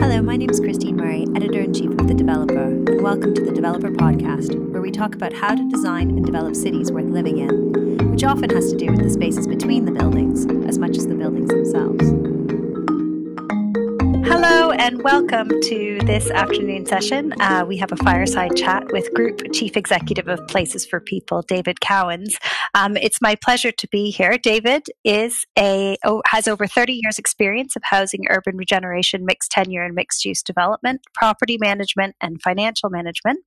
Hello, my name is Christine Murray, editor in chief of The Developer, and welcome to the Developer Podcast, where we talk about how to design and develop cities worth living in, which often has to do with the spaces between the buildings as much as the buildings themselves. Hello and welcome to this afternoon session. Uh, we have a fireside chat with Group Chief Executive of Places for People, David Cowans. Um, it's my pleasure to be here. David is a has over 30 years experience of housing, urban regeneration, mixed tenure and mixed use development, property management and financial management,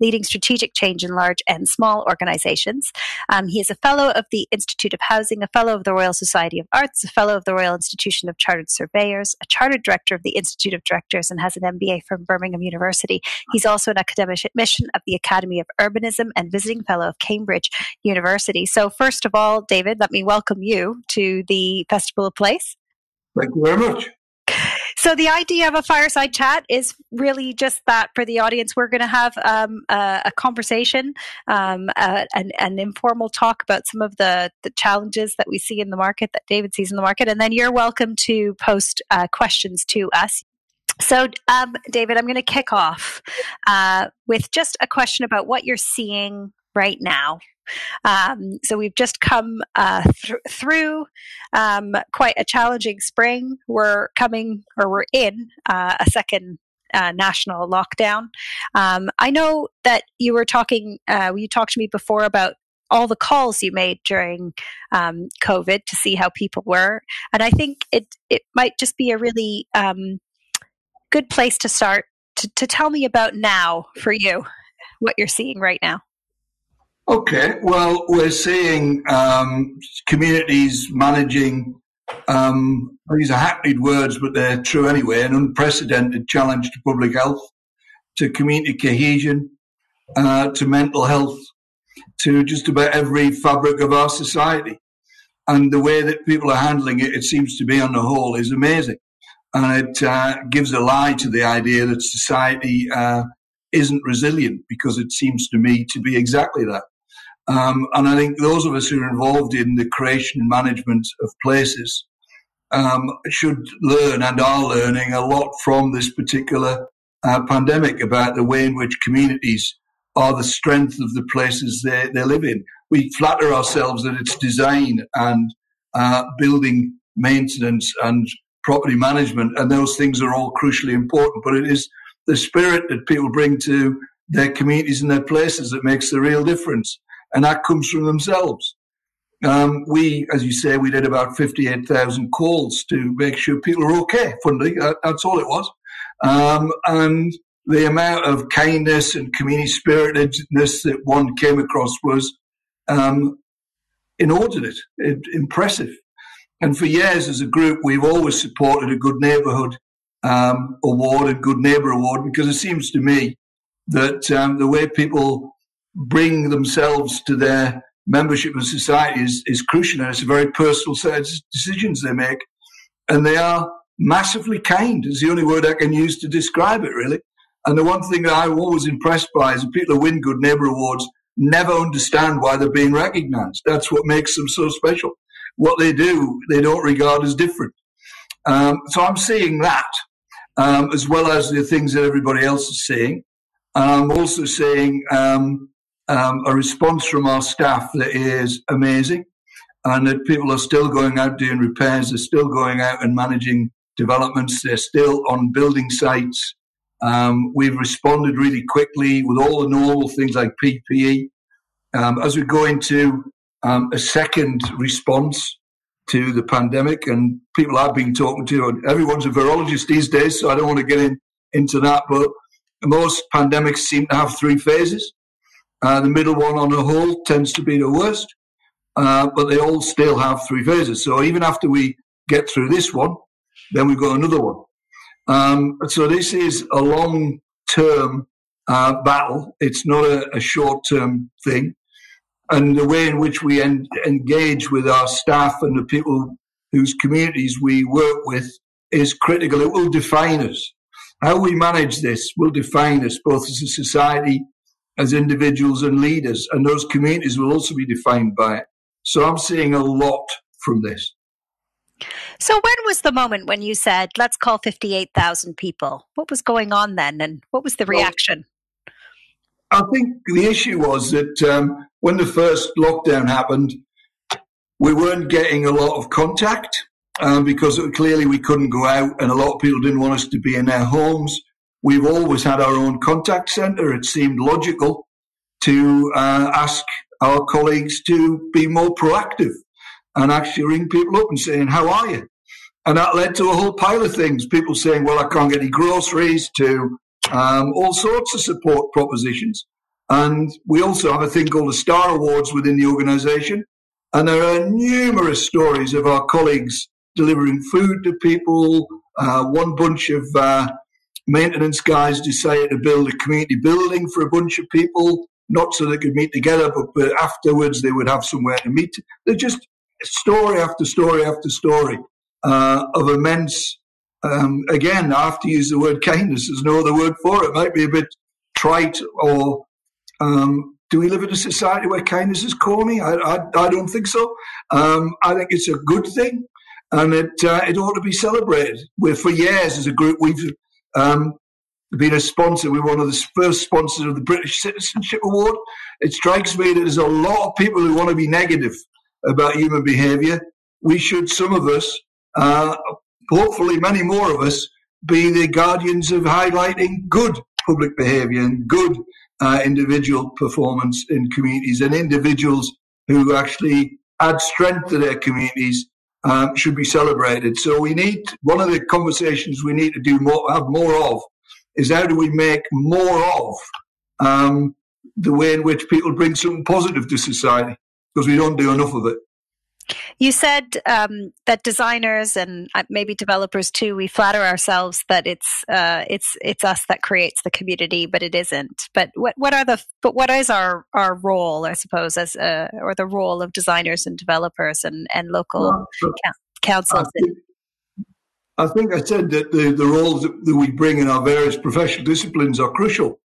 leading strategic change in large and small organizations. Um, he is a fellow of the Institute of Housing, a fellow of the Royal Society of Arts, a fellow of the Royal Institution of Chartered Surveyors, a chartered director of the Institute of Directors and has an MBA from Birmingham University. He's also an academic admission of the Academy of Urbanism and visiting fellow of Cambridge University. So, first of all, David, let me welcome you to the Festival of Place. Thank you very much. So the idea of a fireside chat is really just that for the audience. We're going to have um, a, a, conversation, um, uh, an, an, informal talk about some of the, the challenges that we see in the market, that David sees in the market, and then you're welcome to post uh, questions to us. So, um, David, I'm going to kick off uh, with just a question about what you're seeing right now um, so we've just come uh, th- through um, quite a challenging spring. We're coming, or we're in uh, a second uh, national lockdown. Um, I know that you were talking, uh, you talked to me before about all the calls you made during um, COVID to see how people were, and I think it it might just be a really um, good place to start to, to tell me about now for you, what you're seeing right now. Okay, well, we're seeing um, communities managing, um, these are hackneyed words, but they're true anyway, an unprecedented challenge to public health, to community cohesion, uh, to mental health, to just about every fabric of our society. And the way that people are handling it, it seems to be on the whole, is amazing. And it uh, gives a lie to the idea that society uh, isn't resilient because it seems to me to be exactly that. Um, and I think those of us who are involved in the creation and management of places um, should learn and are learning a lot from this particular uh, pandemic about the way in which communities are the strength of the places they, they live in. We flatter ourselves that it's design and uh, building maintenance and property management, and those things are all crucially important. But it is the spirit that people bring to their communities and their places that makes the real difference and that comes from themselves. Um, we, as you say, we did about 58,000 calls to make sure people are okay, funding. That, that's all it was. Um, and the amount of kindness and community spiritedness that one came across was um, inordinate, impressive. And for years as a group, we've always supported a good neighbourhood um, award and good neighbour award because it seems to me that um, the way people bring themselves to their membership in society is, is crucial and it's a very personal set of decisions they make. And they are massively kind is the only word I can use to describe it really. And the one thing that I'm always impressed by is that people who win Good Neighbour Awards never understand why they're being recognised. That's what makes them so special. What they do, they don't regard as different. Um, so I'm seeing that, um, as well as the things that everybody else is seeing. I'm also seeing um, um, a response from our staff that is amazing and that people are still going out doing repairs, they're still going out and managing developments, they're still on building sites. Um, we've responded really quickly with all the normal things like PPE. Um, as we go into um, a second response to the pandemic, and people I've been talking to, and everyone's a virologist these days, so I don't want to get in, into that, but most pandemics seem to have three phases. Uh, the middle one on the whole tends to be the worst, uh, but they all still have three phases. So even after we get through this one, then we've got another one. Um, so this is a long term uh, battle. It's not a, a short term thing. And the way in which we en- engage with our staff and the people whose communities we work with is critical. It will define us. How we manage this will define us both as a society as individuals and leaders, and those communities will also be defined by it. So I'm seeing a lot from this. So, when was the moment when you said, let's call 58,000 people? What was going on then, and what was the reaction? Well, I think the issue was that um, when the first lockdown happened, we weren't getting a lot of contact um, because clearly we couldn't go out, and a lot of people didn't want us to be in their homes. We've always had our own contact centre. It seemed logical to uh, ask our colleagues to be more proactive and actually ring people up and saying, How are you? And that led to a whole pile of things. People saying, Well, I can't get any groceries, to um, all sorts of support propositions. And we also have a thing called the Star Awards within the organisation. And there are numerous stories of our colleagues delivering food to people. Uh, one bunch of uh, maintenance guys decided to build a community building for a bunch of people, not so they could meet together, but, but afterwards they would have somewhere to meet. They're just story after story after story uh, of immense. Um, again, I have to use the word kindness. There's no other word for it. It might be a bit trite or um, do we live in a society where kindness is corny? I, I, I don't think so. Um, I think it's a good thing and it, uh, it ought to be celebrated. We're, for years as a group, we've um, been a sponsor. We are one of the first sponsors of the British Citizenship Award. It strikes me that there's a lot of people who want to be negative about human behaviour. We should, some of us, uh, hopefully many more of us, be the guardians of highlighting good public behaviour and good uh, individual performance in communities and individuals who actually add strength to their communities um, should be celebrated. So we need one of the conversations we need to do more, have more of, is how do we make more of um, the way in which people bring something positive to society because we don't do enough of it. You said um, that designers and uh, maybe developers too, we flatter ourselves that it's uh, it's it's us that creates the community, but it isn't. But what what are the but what is our our role, I suppose, as uh, or the role of designers and developers and and local well, councils? I think, I think I said that the, the roles that we bring in our various professional disciplines are crucial,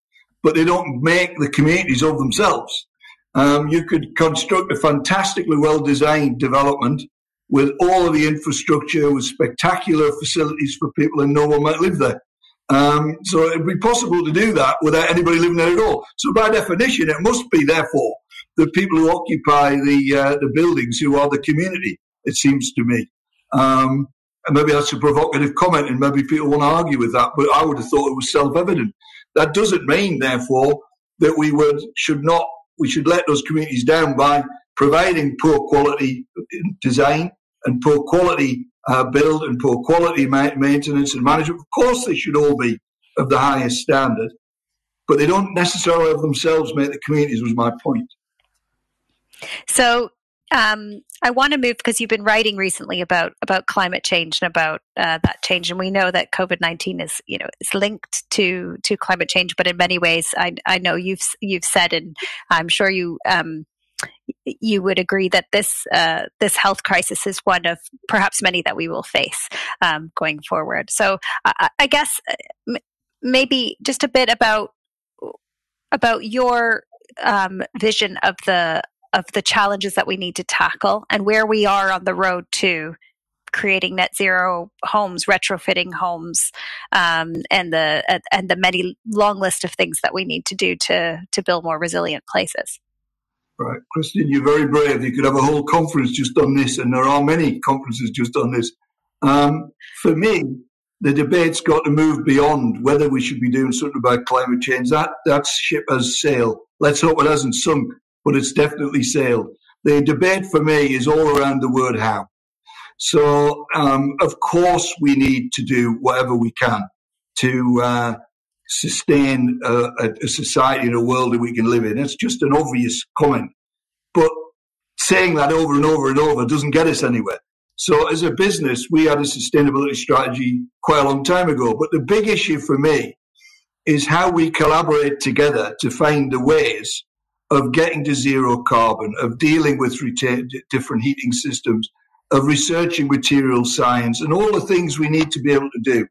but they don't make the communities of themselves. Um, you could construct a fantastically well designed development with all of the infrastructure, with spectacular facilities for people, and no one might live there. Um, so it'd be possible to do that without anybody living there at all. So by definition, it must be therefore the people who occupy the uh, the buildings who are the community. It seems to me. Um, and maybe that's a provocative comment, and maybe people want to argue with that. But I would have thought it was self evident. That doesn't mean, therefore, that we would should not we should let those communities down by providing poor quality design and poor quality uh, build and poor quality ma- maintenance and management. Of course, they should all be of the highest standard, but they don't necessarily of themselves make the communities. Was my point. So um, I want to move because you've been writing recently about about climate change and about uh, that change, and we know that COVID nineteen is you know is linked to to climate change, but in many ways, I I know you've you've said, and I'm sure you. Um, you would agree that this uh, this health crisis is one of perhaps many that we will face um, going forward. So I, I guess uh, maybe just a bit about about your um, vision of the of the challenges that we need to tackle and where we are on the road to creating net zero homes, retrofitting homes, um, and the uh, and the many long list of things that we need to do to to build more resilient places. Right, Christine, you're very brave. You could have a whole conference just on this, and there are many conferences just on this. Um, for me, the debate's got to move beyond whether we should be doing something about climate change. That that ship has sailed. Let's hope it hasn't sunk but it's definitely sailed. The debate for me is all around the word how. So, um, of course, we need to do whatever we can to uh, sustain a, a, society and a world that we can live in. It's just an obvious comment. But saying that over and over and over doesn't get us anywhere. So, as a business, we had a sustainability strategy quite a long time ago. But the big issue for me is how we collaborate together to find the ways of getting to zero carbon, of dealing with reta- different heating systems, of researching material science, and all the things we need to be able to do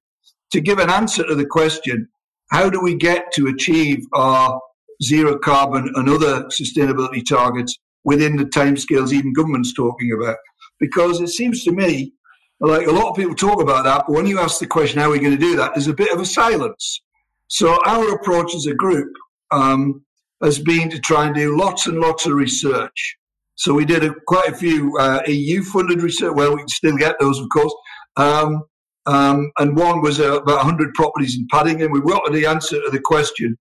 to give an answer to the question how do we get to achieve our zero carbon and other sustainability targets within the timescales even government's talking about? Because it seems to me like a lot of people talk about that, but when you ask the question, how are we going to do that, there's a bit of a silence. So our approach as a group um, has been to try and do lots and lots of research. So we did a, quite a few uh, EU-funded research. Well, we can still get those, of course. Um, um, and one was uh, about 100 properties in Paddington. We wanted the answer to the question: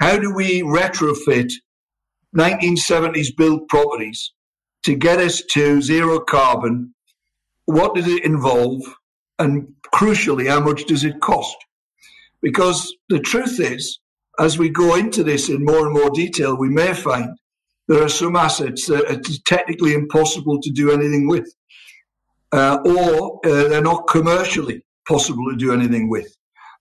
How do we retrofit 1970s built properties to get us to zero carbon what does it involve? And crucially, how much does it cost? Because the truth is, as we go into this in more and more detail, we may find there are some assets that it's technically impossible to do anything with, uh, or uh, they're not commercially possible to do anything with.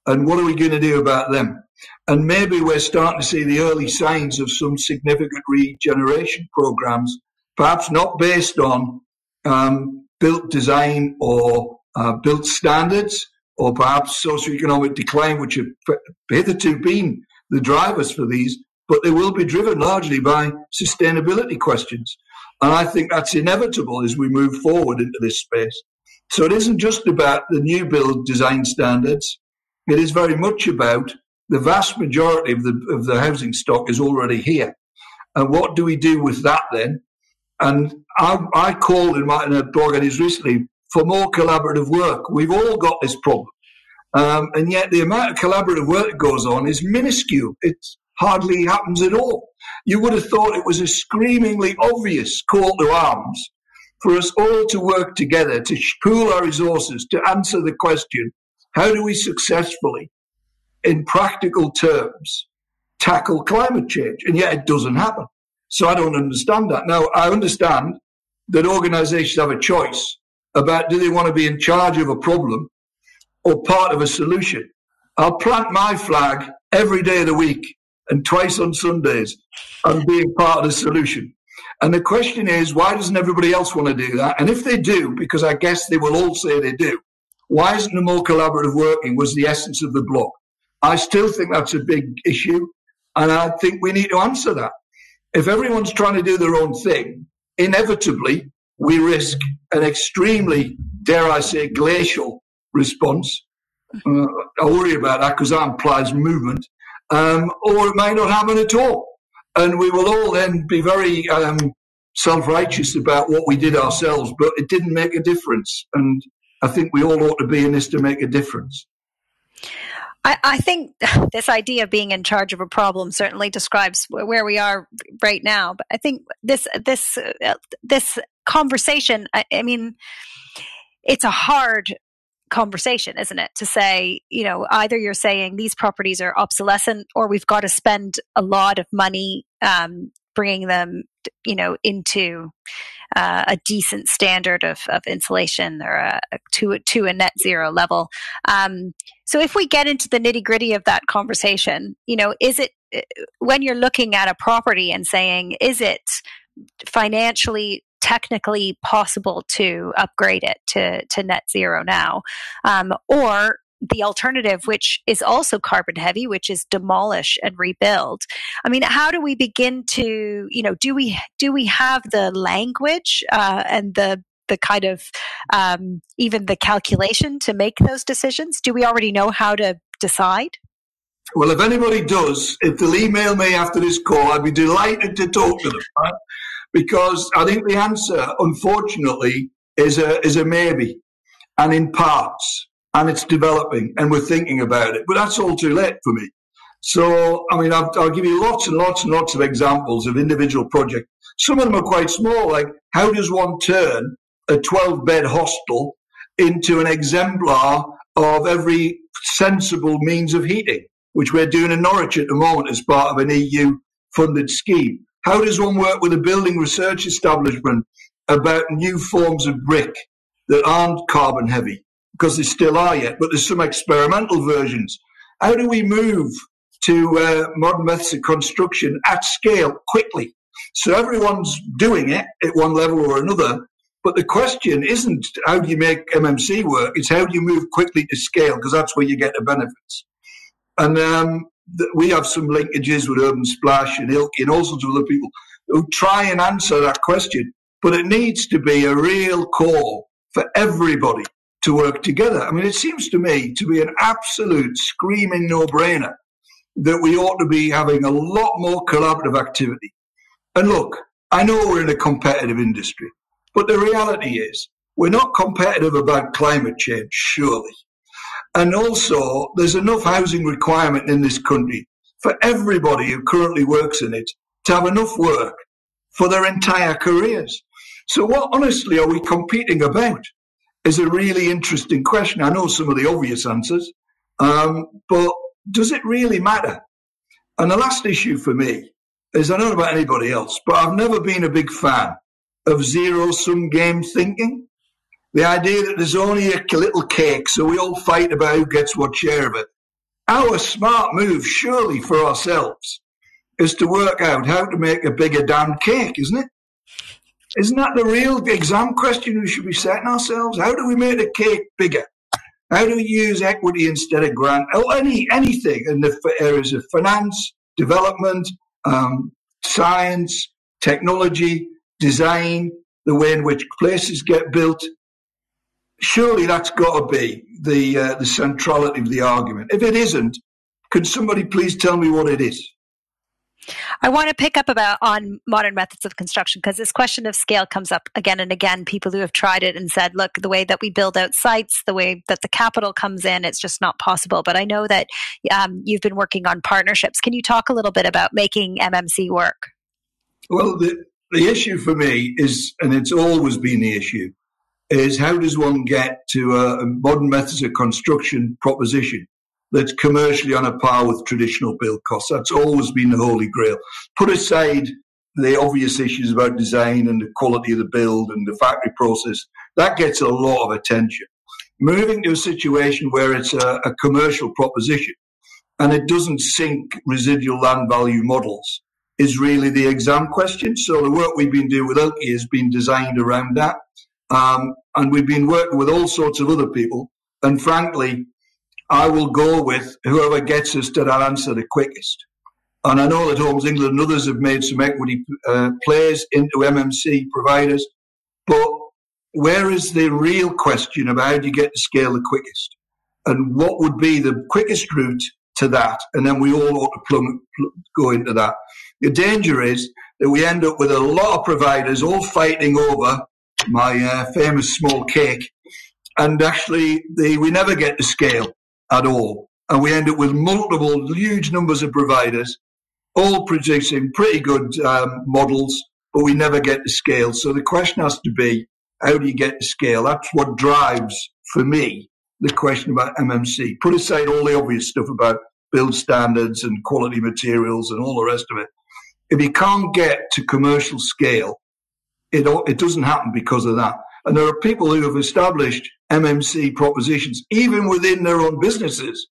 And what are we going to do about them? And maybe we're starting to see the early signs of some significant regeneration programs, perhaps not based on um, built design or uh, built standards, or perhaps socioeconomic decline, which have hitherto been the drivers for these, but they will be driven largely by sustainability questions. And I think that's inevitable as we move forward into this space. So it isn't just about the new build design standards. It is very much about the vast majority of the, of the housing stock is already here. And what do we do with that then? And I, I called in, my, in a blog I recently for more collaborative work. We've all got this problem. Um, and yet the amount of collaborative work that goes on is minuscule. It hardly happens at all. You would have thought it was a screamingly obvious call to arms for us all to work together to pool our resources to answer the question how do we successfully, in practical terms, tackle climate change? And yet it doesn't happen. So I don't understand that. Now, I understand that organizations have a choice about do they want to be in charge of a problem or part of a solution. I'll plant my flag every day of the week and twice on Sundays and being part of the solution. And the question is, why doesn't everybody else want to do that? And if they do, because I guess they will all say they do, why isn't the more collaborative working was the essence of the block? I still think that's a big issue. And I think we need to answer that if everyone's trying to do their own thing, inevitably we risk an extremely, dare I say, glacial response. Uh, I worry about that because that implies movement, um, or it may not happen at all. And we will all then be very um, self righteous about what we did ourselves, but it didn't make a difference. And I think we all ought to be in this to make a difference. I, I, think this idea of being in charge of a problem certainly describes where we are right now. But I think this this uh, this conversation. I, I mean, it's a hard conversation, isn't it? To say, you know, either you're saying these properties are obsolescent, or we've got to spend a lot of money um, bringing them, you know, into uh, a decent standard of, of insulation or a, to to a net zero level. Um, so if we get into the nitty gritty of that conversation, you know, is it uh, when you're looking at a property and saying, is it financially technically possible to upgrade it to, to net zero now? Um, or the alternative, which is also carbon heavy, which is demolish and rebuild. I mean, how do we begin to, you know, do we do we have the language uh, and the the kind of um, even the calculation to make those decisions? Do we already know how to decide? Well, if anybody does, if they'll email me after this call, I'd be delighted to talk to them. Right? Because I think the answer, unfortunately, is a is a maybe, and in parts and it's developing and we're thinking about it. But that's all too late for me. So, I mean, I'll, I'll, give you lots and lots and lots of examples of individual projects. Some of them are quite small, like how does one turn a 12 bed hostel into an exemplar of every sensible means of heating, which we're doing in Norwich at the moment as part of an EU funded scheme? How does one work with a building research establishment about new forms of brick that aren't carbon heavy? because they still are yet, but there's some experimental versions. How do we move to uh, modern methods of construction at scale quickly? So everyone's doing it at one level or another. But the question isn't how do you make MMC work? It's how do you move quickly to scale because that's where you get the benefits. And um, we have some linkages with Urban Splash and Ilke and all sorts of other people who try and answer that question. But it needs to be a real call for everybody to work together. I mean, it seems to me to be an absolute screaming no brainer that we ought to be having a lot more collaborative activity. And look, I know we're in a competitive industry, but the reality is we're not competitive about climate change, surely. And also, there's enough housing requirement in this country for everybody who currently works in it to have enough work for their entire careers. So, what honestly are we competing about? Is a really interesting question. I know some of the obvious answers, um, but does it really matter? And the last issue for me is I don't know about anybody else, but I've never been a big fan of zero sum game thinking. The idea that there's only a little cake, so we all fight about who gets what share of it. Our smart move, surely for ourselves, is to work out how to make a bigger damn cake, isn't it? Isn't that the real exam question we should be setting ourselves? How do we make the cake bigger? How do we use equity instead of grant? Oh, any anything in the areas of finance, development, um, science, technology, design, the way in which places get built. Surely that's got to be the uh, the centrality of the argument. If it isn't, can somebody please tell me what it is? I want to pick up about on modern methods of construction because this question of scale comes up again and again. People who have tried it and said, look, the way that we build out sites, the way that the capital comes in, it's just not possible. But I know that um, you've been working on partnerships. Can you talk a little bit about making MMC work? Well, the, the issue for me is, and it's always been the issue, is how does one get to a modern methods of construction proposition that's commercially on a par with traditional build costs. That's always been the holy grail. Put aside the obvious issues about design and the quality of the build and the factory process, that gets a lot of attention. Moving to a situation where it's a, a commercial proposition and it doesn't sink residual land value models is really the exam question. So the work we've been doing with Ilke has been designed around that. Um, and we've been working with all sorts of other people. And frankly, I will go with whoever gets us to that answer the quickest. And I know that Homes England and others have made some equity uh, plays into MMC providers, but where is the real question about how do you get to scale the quickest? And what would be the quickest route to that? And then we all ought to plumb, go into that. The danger is that we end up with a lot of providers all fighting over my uh, famous small cake, and actually the, we never get to scale at all. And we end up with multiple, huge numbers of providers, all producing pretty good um, models, but we never get to scale. So the question has to be, how do you get to scale? That's what drives, for me, the question about MMC. Put aside all the obvious stuff about build standards and quality materials and all the rest of it. If you can't get to commercial scale, it, it doesn't happen because of that. And there are people who have established MMC propositions, even within their own businesses,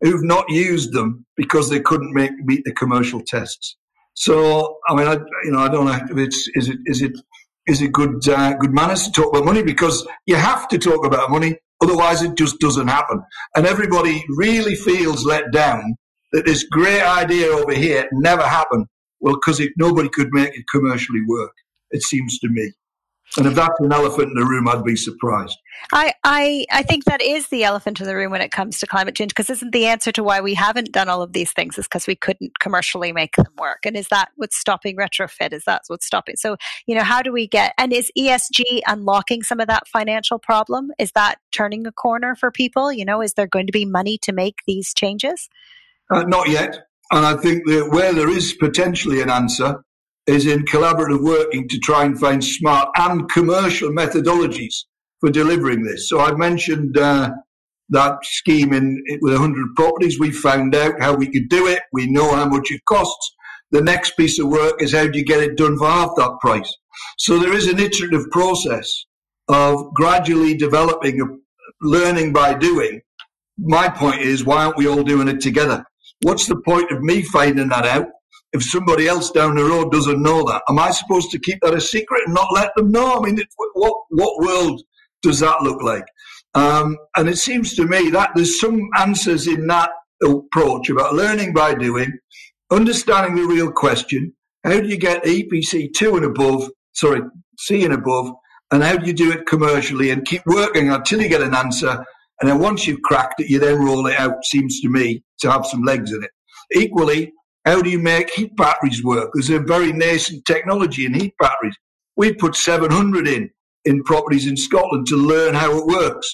who've not used them because they couldn't make, meet the commercial tests. So, I mean, I, you know, I don't know if it's is it is it is it good uh, good manners to talk about money because you have to talk about money, otherwise it just doesn't happen. And everybody really feels let down that this great idea over here never happened. Well, because nobody could make it commercially work. It seems to me. And if that's an elephant in the room, I'd be surprised. I, I, I think that is the elephant in the room when it comes to climate change, because isn't the answer to why we haven't done all of these things is because we couldn't commercially make them work? And is that what's stopping retrofit? Is that what's stopping? So, you know, how do we get, and is ESG unlocking some of that financial problem? Is that turning a corner for people? You know, is there going to be money to make these changes? Uh, not yet. And I think that where there is potentially an answer, is in collaborative working to try and find smart and commercial methodologies for delivering this. So I mentioned uh, that scheme in with 100 properties. We found out how we could do it. We know how much it costs. The next piece of work is how do you get it done for half that price? So there is an iterative process of gradually developing, learning by doing. My point is, why aren't we all doing it together? What's the point of me finding that out if somebody else down the road doesn't know that, am I supposed to keep that a secret and not let them know? I mean, what what world does that look like? Um, and it seems to me that there's some answers in that approach about learning by doing, understanding the real question. How do you get EPC two and above? Sorry, C and above, and how do you do it commercially and keep working until you get an answer. And then once you've cracked it, you then roll it out, seems to me, to have some legs in it. Equally, how do you make heat batteries work? There's a very nascent technology in heat batteries. We put 700 in in properties in Scotland to learn how it works.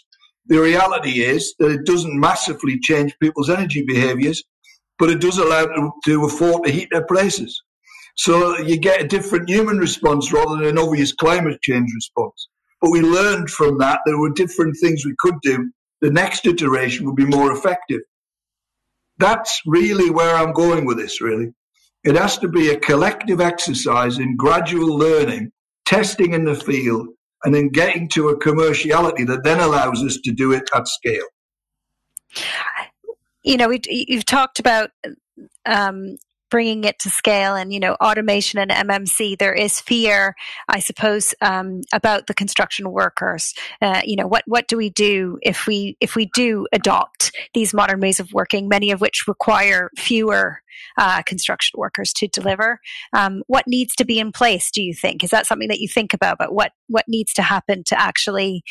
The reality is that it doesn't massively change people's energy behaviours, but it does allow them to afford to heat their places. So you get a different human response rather than an obvious climate change response. But we learned from that there were different things we could do. The next iteration would be more effective. That's really where I'm going with this, really. It has to be a collective exercise in gradual learning, testing in the field, and then getting to a commerciality that then allows us to do it at scale. You know, you've talked about um, bringing it to scale and you know automation and mmc there is fear i suppose um, about the construction workers. Uh, you know what what do we do if we if we do adopt these modern ways of working many of which require fewer uh, construction workers to deliver? Um, what needs to be in place do you think? Is that something that you think about but what what needs to happen to actually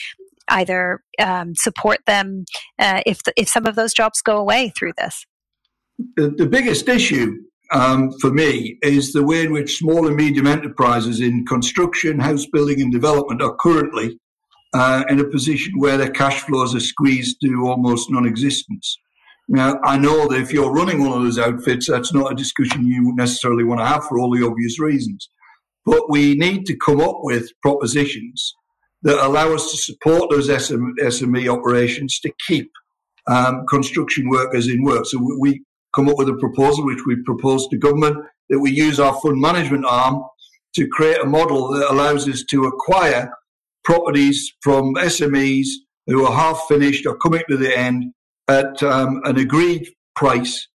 either um, support them uh, if the, if some of those jobs go away through this? The, the biggest issue um, for me is the way in which small and medium enterprises in construction, house building, and development are currently uh, in a position where their cash flows are squeezed to almost non existence. Now, I know that if you're running one of those outfits, that's not a discussion you necessarily want to have for all the obvious reasons. But we need to come up with propositions that allow us to support those SME operations to keep um, construction workers in work. So we, come up with a proposal, which we proposed to government, that we use our fund management arm to create a model that allows us to acquire properties from SMEs who are half finished or coming to the end at um, an agreed price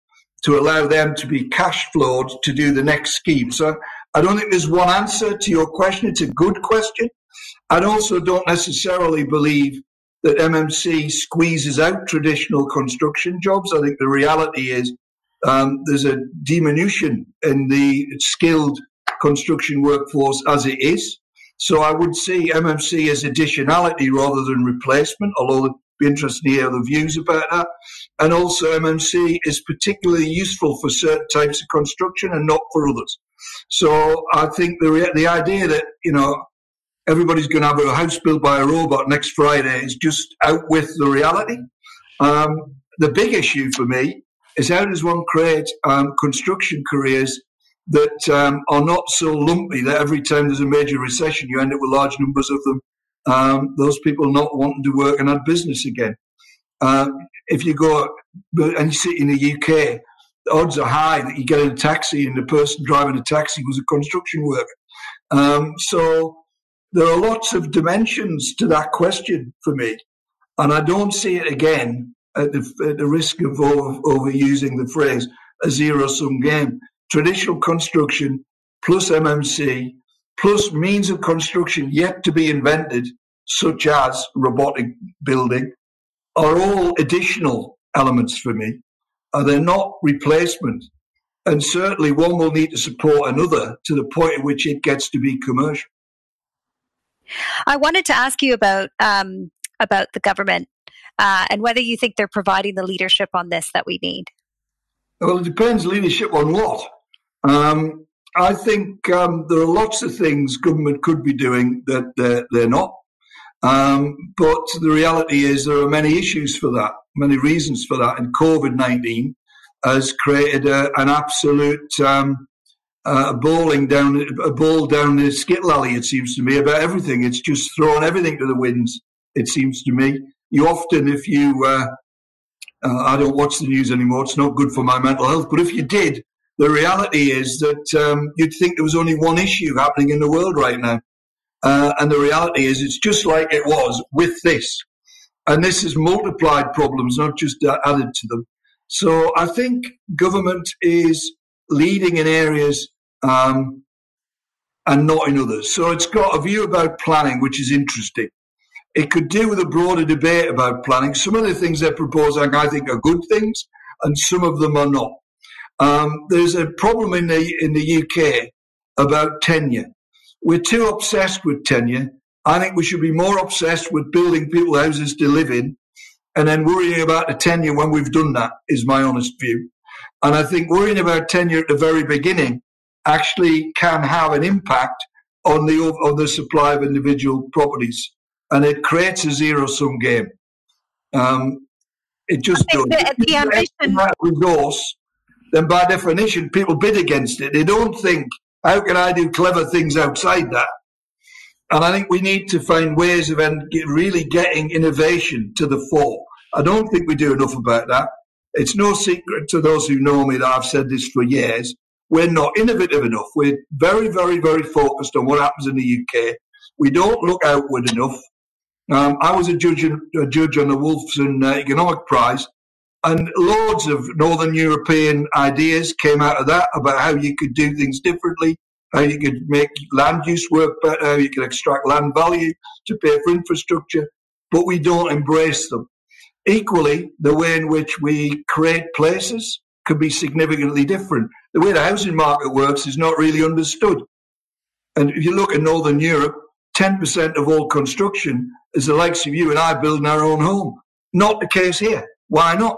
to allow them to be cash flowed to do the next scheme. So I don't think there's one answer to your question. It's a good question. I also don't necessarily believe that MMC squeezes out traditional construction jobs. I think the reality is um, there's a diminution in the skilled construction workforce as it is. So I would see MMC as additionality rather than replacement, although it'd be interesting to hear the views about that. And also MMC is particularly useful for certain types of construction and not for others. So I think the, the idea that, you know, everybody's going to have a house built by a robot next Friday is just out with the reality. Um, the big issue for me is how does one create um, construction careers that um, are not so lumpy that every time there's a major recession, you end up with large numbers of them. Um, those people not wanting to work and have business again. Uh, if you go and you sit in the UK, the odds are high that you get in a taxi and the person driving a taxi was a construction worker. Um, so there are lots of dimensions to that question for me. And I don't see it again at the, at the risk of over, overusing the phrase, a zero sum game. Traditional construction plus MMC plus means of construction yet to be invented, such as robotic building, are all additional elements for me. Are they not replacement? And certainly one will need to support another to the point at which it gets to be commercial. I wanted to ask you about um, about the government uh, and whether you think they're providing the leadership on this that we need. Well, it depends leadership on what. Um, I think um, there are lots of things government could be doing that they're, they're not. Um, but the reality is there are many issues for that, many reasons for that. And COVID 19 has created a, an absolute um, uh, bowling down a ball down the skittle alley. It seems to me about everything. It's just thrown everything to the winds. It seems to me you often, if you, uh, uh, I don't watch the news anymore, it's not good for my mental health, but if you did, the reality is that um, you'd think there was only one issue happening in the world right now. Uh, and the reality is it's just like it was with this. And this has multiplied problems, not just added to them. So I think government is leading in areas um, and not in others. So it's got a view about planning, which is interesting. It could deal with a broader debate about planning. Some of the things they're proposing, I think, are good things, and some of them are not. Um, there's a problem in the in the UK about tenure. We're too obsessed with tenure, I think we should be more obsessed with building people houses to live in and then worrying about the tenure when we've done that is my honest view. And I think worrying about tenure at the very beginning actually can have an impact on the on the supply of individual properties, and it creates a zero sum game. Um, it just does. The, the ambition resource, then by definition, people bid against it. They don't think, "How can I do clever things outside that?" And I think we need to find ways of really getting innovation to the fore. I don't think we do enough about that. It's no secret to those who know me that I've said this for years. We're not innovative enough. We're very, very, very focused on what happens in the UK. We don't look outward enough. Um, I was a judge, a judge on the Wolfson uh, Economic Prize, and loads of Northern European ideas came out of that about how you could do things differently, how you could make land use work better, how you could extract land value to pay for infrastructure, but we don't embrace them. Equally, the way in which we create places could be significantly different. The way the housing market works is not really understood. And if you look at Northern Europe, 10% of all construction is the likes of you and I building our own home. Not the case here. Why not?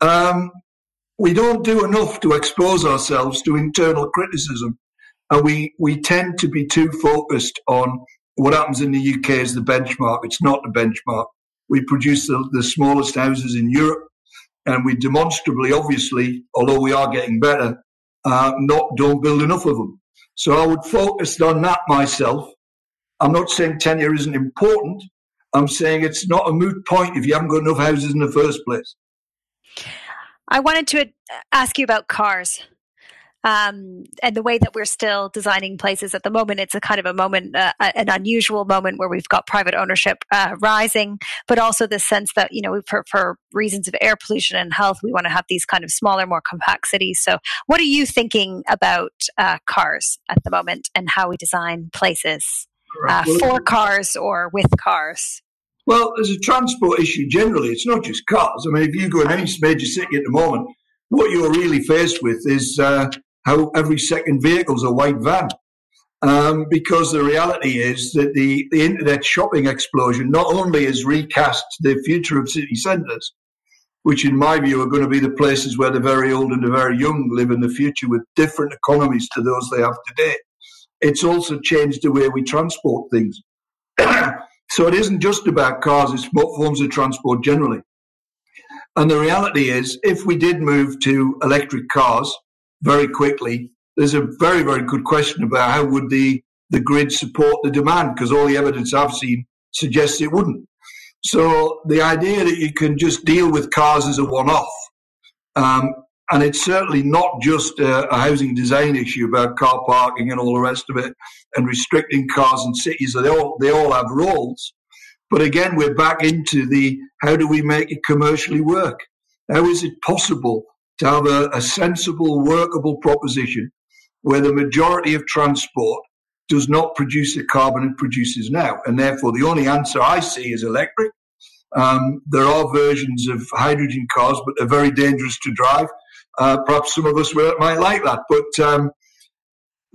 Um, we don't do enough to expose ourselves to internal criticism. And we, we tend to be too focused on what happens in the UK as the benchmark. It's not the benchmark. We produce the, the smallest houses in Europe, and we demonstrably, obviously, although we are getting better, uh, not don't build enough of them. So I would focus on that myself. I'm not saying tenure isn't important. I'm saying it's not a moot point if you haven't got enough houses in the first place. I wanted to ask you about cars um, and the way that we're still designing places at the moment. It's a kind of a moment, uh, an unusual moment where we've got private ownership uh, rising, but also the sense that you know for, for reasons of air pollution and health, we want to have these kind of smaller, more compact cities. So, what are you thinking about uh, cars at the moment and how we design places uh, for cars or with cars? Well, there's a transport issue generally. It's not just cars. I mean, if you go in any major city at the moment, what you're really faced with is uh, how every second vehicle is a white van. Um, because the reality is that the, the internet shopping explosion not only has recast the future of city centres, which in my view are going to be the places where the very old and the very young live in the future with different economies to those they have today. It's also changed the way we transport things. so it isn't just about cars, it's about forms of transport generally. And the reality is, if we did move to electric cars, very quickly, there's a very, very good question about how would the, the grid support the demand, because all the evidence I've seen suggests it wouldn't. So the idea that you can just deal with cars as a one-off, um, and it's certainly not just a, a, housing design issue about car parking and all the rest of it, and restricting cars in cities. They all they all have roles, but again, we're back into the how do we make it commercially work? How is it possible to have a, a sensible, workable proposition where the majority of transport does not produce the carbon it produces now. And therefore, the only answer I see is electric. Um, there are versions of hydrogen cars, but they're very dangerous to drive. Uh, perhaps some of us might like that, but um,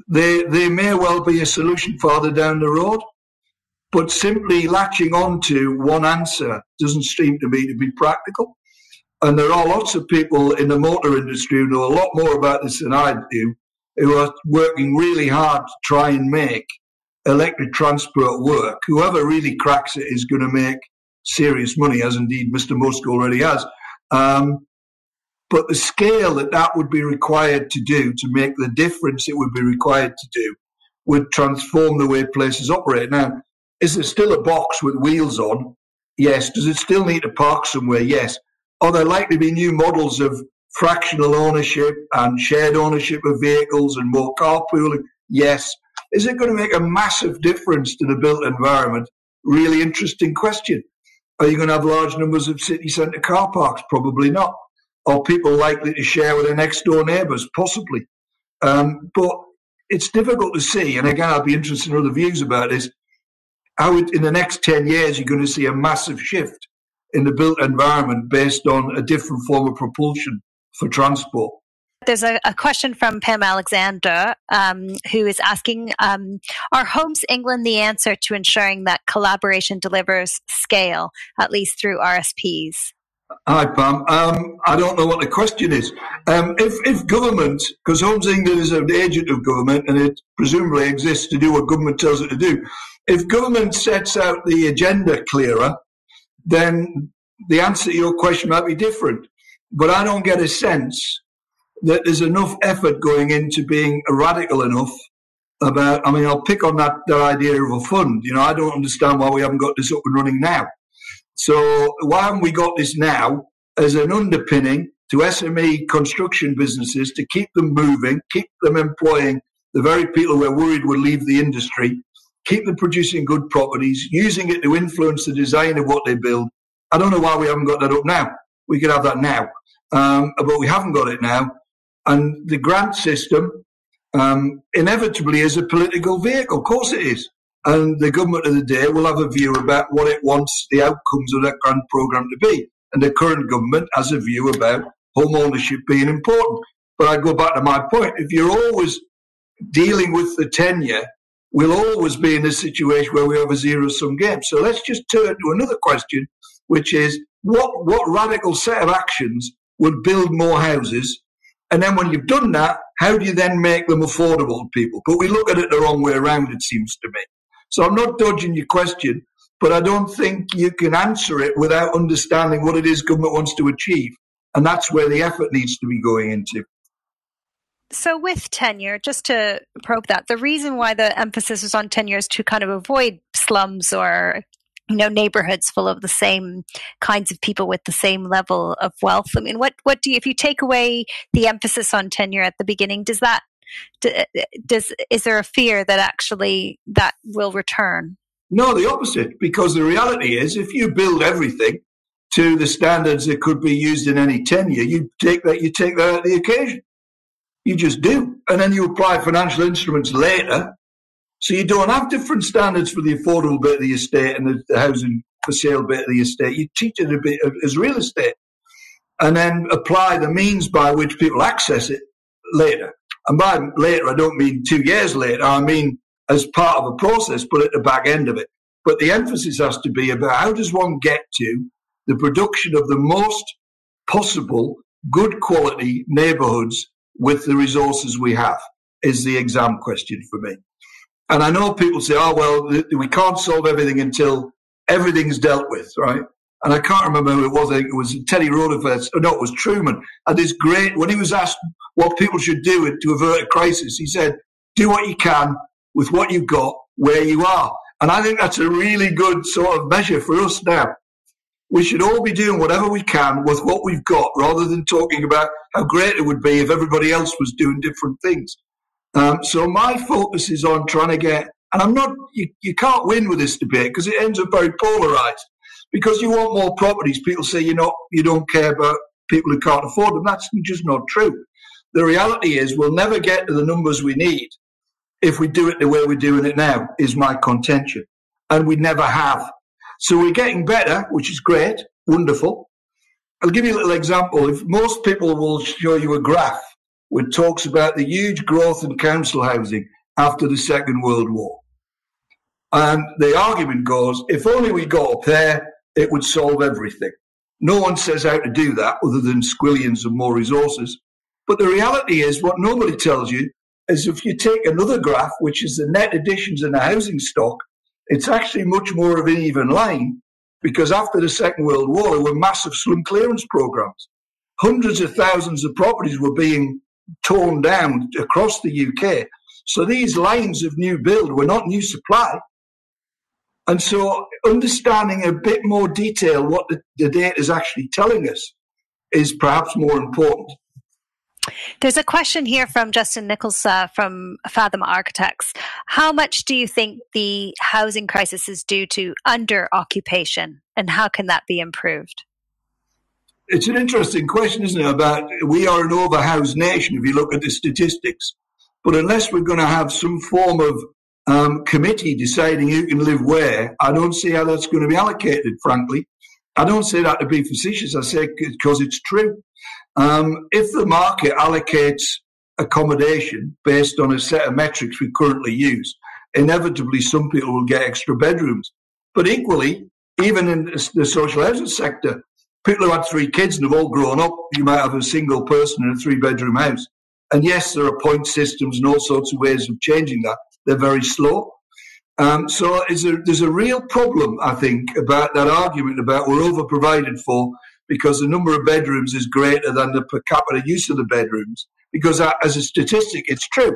they, they may well be a solution farther down the road. But simply latching on to one answer doesn't seem to me to be practical. And there are lots of people in the motor industry who know a lot more about this than I do, who are working really hard to try and make electric transport work. Whoever really cracks it is going to make serious money, as indeed Mr. Musk already has. Um, but the scale that that would be required to do to make the difference it would be required to do would transform the way places operate. Now, is there still a box with wheels on? Yes. Does it still need to park somewhere? Yes. Are there likely to be new models of fractional ownership and shared ownership of vehicles and more carpooling? Yes. Is it going to make a massive difference to the built environment? Really interesting question. Are you going to have large numbers of city centre car parks? Probably not. Are people likely to share with their next door neighbours? Possibly. Um, but it's difficult to see, and again, I'd be interested in other views about this, how it, in the next 10 years you're going to see a massive shift in the built environment based on a different form of propulsion for transport. There's a, a question from Pam Alexander um, who is asking um, Are Homes England the answer to ensuring that collaboration delivers scale, at least through RSPs? Hi, Pam. Um, I don't know what the question is. Um, if, if government, because Homes England is an agent of government and it presumably exists to do what government tells it to do, if government sets out the agenda clearer, then the answer to your question might be different. But I don't get a sense that there's enough effort going into being radical enough about. I mean, I'll pick on that, that idea of a fund. You know, I don't understand why we haven't got this up and running now. So why haven't we got this now as an underpinning to SME construction businesses to keep them moving, keep them employing the very people we're worried will leave the industry, keep them producing good properties, using it to influence the design of what they build. I don't know why we haven't got that up now. We could have that now, um, but we haven't got it now. And the grant system um, inevitably is a political vehicle. Of course it is. And the government of the day will have a view about what it wants the outcomes of that grant programme to be. And the current government has a view about home ownership being important. But I go back to my point. If you're always dealing with the tenure, we'll always be in a situation where we have a zero sum game. So let's just turn to another question, which is what, what radical set of actions would build more houses? And then when you've done that, how do you then make them affordable to people? But we look at it the wrong way around, it seems to me. So I'm not dodging your question, but I don't think you can answer it without understanding what it is government wants to achieve. And that's where the effort needs to be going into. So, with tenure, just to probe that, the reason why the emphasis is on tenure is to kind of avoid slums or you know neighborhoods full of the same kinds of people with the same level of wealth i mean what what do you if you take away the emphasis on tenure at the beginning does that Eh, eh, does is there a fear that actually that will return? No, the opposite. Because the reality is, if you build everything to the standards that could be used in any tenure, you take that you take that at the occasion. You just do, and then you apply financial instruments later. So you don't have different standards for the affordable bit of the estate and the, the housing for sale bit of the estate. You treat it a bit as real estate, and then apply the means by which people access it later. And by later, I don't mean two years later. I mean as part of a process, but at the back end of it. But the emphasis has to be about how does one get to the production of the most possible good quality neighborhoods with the resources we have is the exam question for me. And I know people say, oh, well, we can't solve everything until everything's dealt with, right? And I can't remember who it was. I think it was Teddy Roosevelt. Or no, it was Truman. And this great, when he was asked what people should do to avert a crisis, he said, "Do what you can with what you've got where you are." And I think that's a really good sort of measure for us now. We should all be doing whatever we can with what we've got, rather than talking about how great it would be if everybody else was doing different things. Um, so my focus is on trying to get, and I'm not, you, you can't win with this debate because it ends up very polarized because you want more properties. People say you not you don't care about people who can't afford them. That's just not true. The reality is we'll never get to the numbers we need if we do it the way we're doing it now. Is my contention, and we never have. So we're getting better, which is great, wonderful. I'll give you a little example. If most people will show you a graph which talks about the huge growth in council housing after the Second World War. And the argument goes, if only we got up there, it would solve everything. No one says how to do that other than squillions of more resources. But the reality is, what nobody tells you is if you take another graph, which is the net additions in the housing stock, it's actually much more of an even line because after the Second World War, there were massive slum clearance programs. Hundreds of thousands of properties were being torn down across the UK. So these lines of new build were not new supply, and so understanding a bit more detail what the, the data is actually telling us is perhaps more important. There's a question here from Justin Nichols uh, from Fathom Architects. How much do you think the housing crisis is due to under occupation, and how can that be improved? It's an interesting question, isn't it? About we are an overhoused nation if you look at the statistics, but unless we're going to have some form of um, committee deciding who can live where, I don't see how that's going to be allocated, frankly. I don't say that to be facetious. I say because it's true. Um, if the market allocates accommodation based on a set of metrics we currently use, inevitably some people will get extra bedrooms. But equally, even in the social housing sector, people who had three kids and have all grown up, you might have a single person in a three bedroom house. And yes, there are point systems and all sorts of ways of changing that. They're very slow. Um, so there's a real problem, I think, about that argument about we're over provided for because the number of bedrooms is greater than the per capita use of the bedrooms. Because as a statistic, it's true.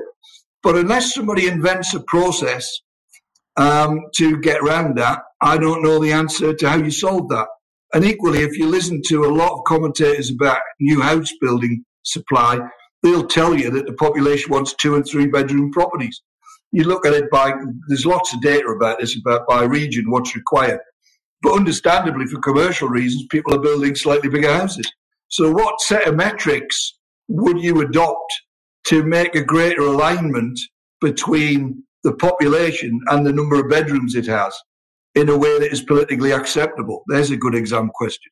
But unless somebody invents a process um, to get around that, I don't know the answer to how you solve that. And equally, if you listen to a lot of commentators about new house building supply, they'll tell you that the population wants two and three bedroom properties. You look at it by, there's lots of data about this, about by region, what's required. But understandably, for commercial reasons, people are building slightly bigger houses. So, what set of metrics would you adopt to make a greater alignment between the population and the number of bedrooms it has in a way that is politically acceptable? There's a good exam question.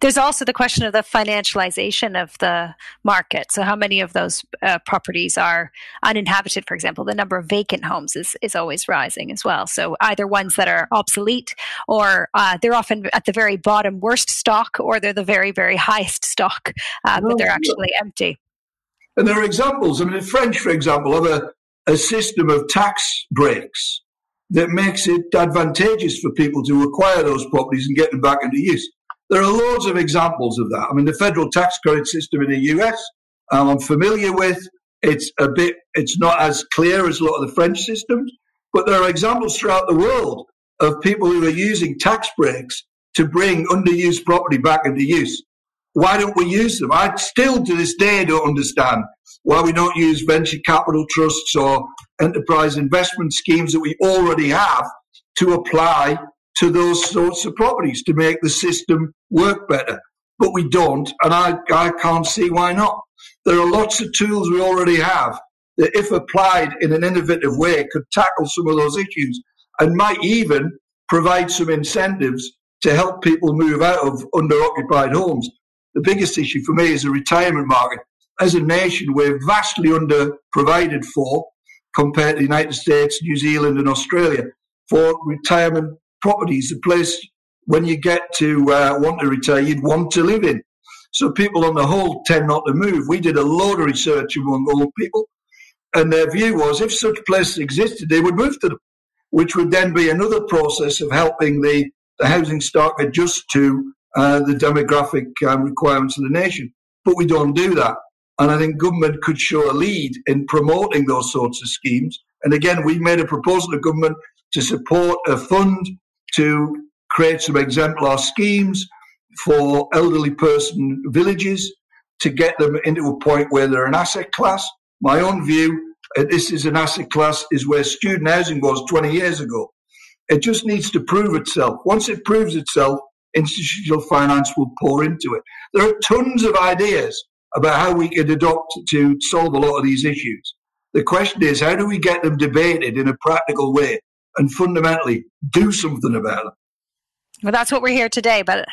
There's also the question of the financialization of the market. So, how many of those uh, properties are uninhabited, for example? The number of vacant homes is, is always rising as well. So, either ones that are obsolete or uh, they're often at the very bottom worst stock or they're the very, very highest stock, uh, but they're actually empty. And there are examples. I mean, the French, for example, have a, a system of tax breaks that makes it advantageous for people to acquire those properties and get them back into use. There are loads of examples of that. I mean, the federal tax credit system in the US, um, I'm familiar with. It's a bit, it's not as clear as a lot of the French systems, but there are examples throughout the world of people who are using tax breaks to bring underused property back into use. Why don't we use them? I still to this day don't understand why we don't use venture capital trusts or enterprise investment schemes that we already have to apply to those sorts of properties to make the system work better. But we don't, and I, I can't see why not. There are lots of tools we already have that, if applied in an innovative way, could tackle some of those issues and might even provide some incentives to help people move out of under-occupied homes. The biggest issue for me is the retirement market. As a nation, we're vastly underprovided for compared to the United States, New Zealand, and Australia for retirement properties, the place when you get to uh, want to retire, you'd want to live in. So people on the whole tend not to move. We did a load of research among old people, and their view was if such places existed, they would move to them, which would then be another process of helping the, the housing stock adjust to uh, the demographic um, requirements of the nation. But we don't do that. And I think government could show a lead in promoting those sorts of schemes. And again, we made a proposal to government to support a fund to create some exemplar schemes for elderly person villages to get them into a point where they're an asset class. My own view, uh, this is an asset class, is where student housing was 20 years ago. It just needs to prove itself. Once it proves itself, institutional finance will pour into it. There are tons of ideas about how we could adopt to solve a lot of these issues. The question is, how do we get them debated in a practical way and fundamentally do something about it. Well, that's what we're here today, but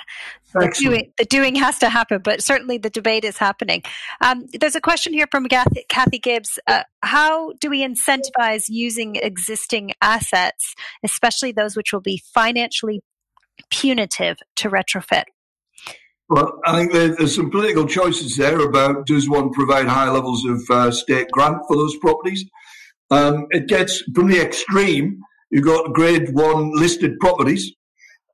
the doing, the doing, has to happen. But certainly the debate is happening. Um, there's a question here from Kathy, Kathy Gibbs. Uh, how do we incentivize using existing assets, especially those which will be financially punitive, to retrofit? Well, I think there's some political choices there about does one provide high levels of uh, state grant for those properties? Um, it gets from the extreme You've got grade one listed properties,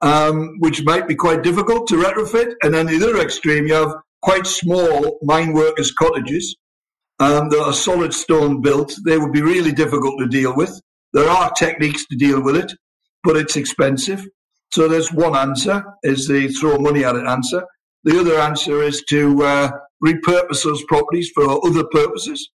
um, which might be quite difficult to retrofit. And then the other extreme, you have quite small mine workers' cottages um, that are solid stone built. They would be really difficult to deal with. There are techniques to deal with it, but it's expensive. So there's one answer, is the throw money at it answer. The other answer is to uh, repurpose those properties for other purposes.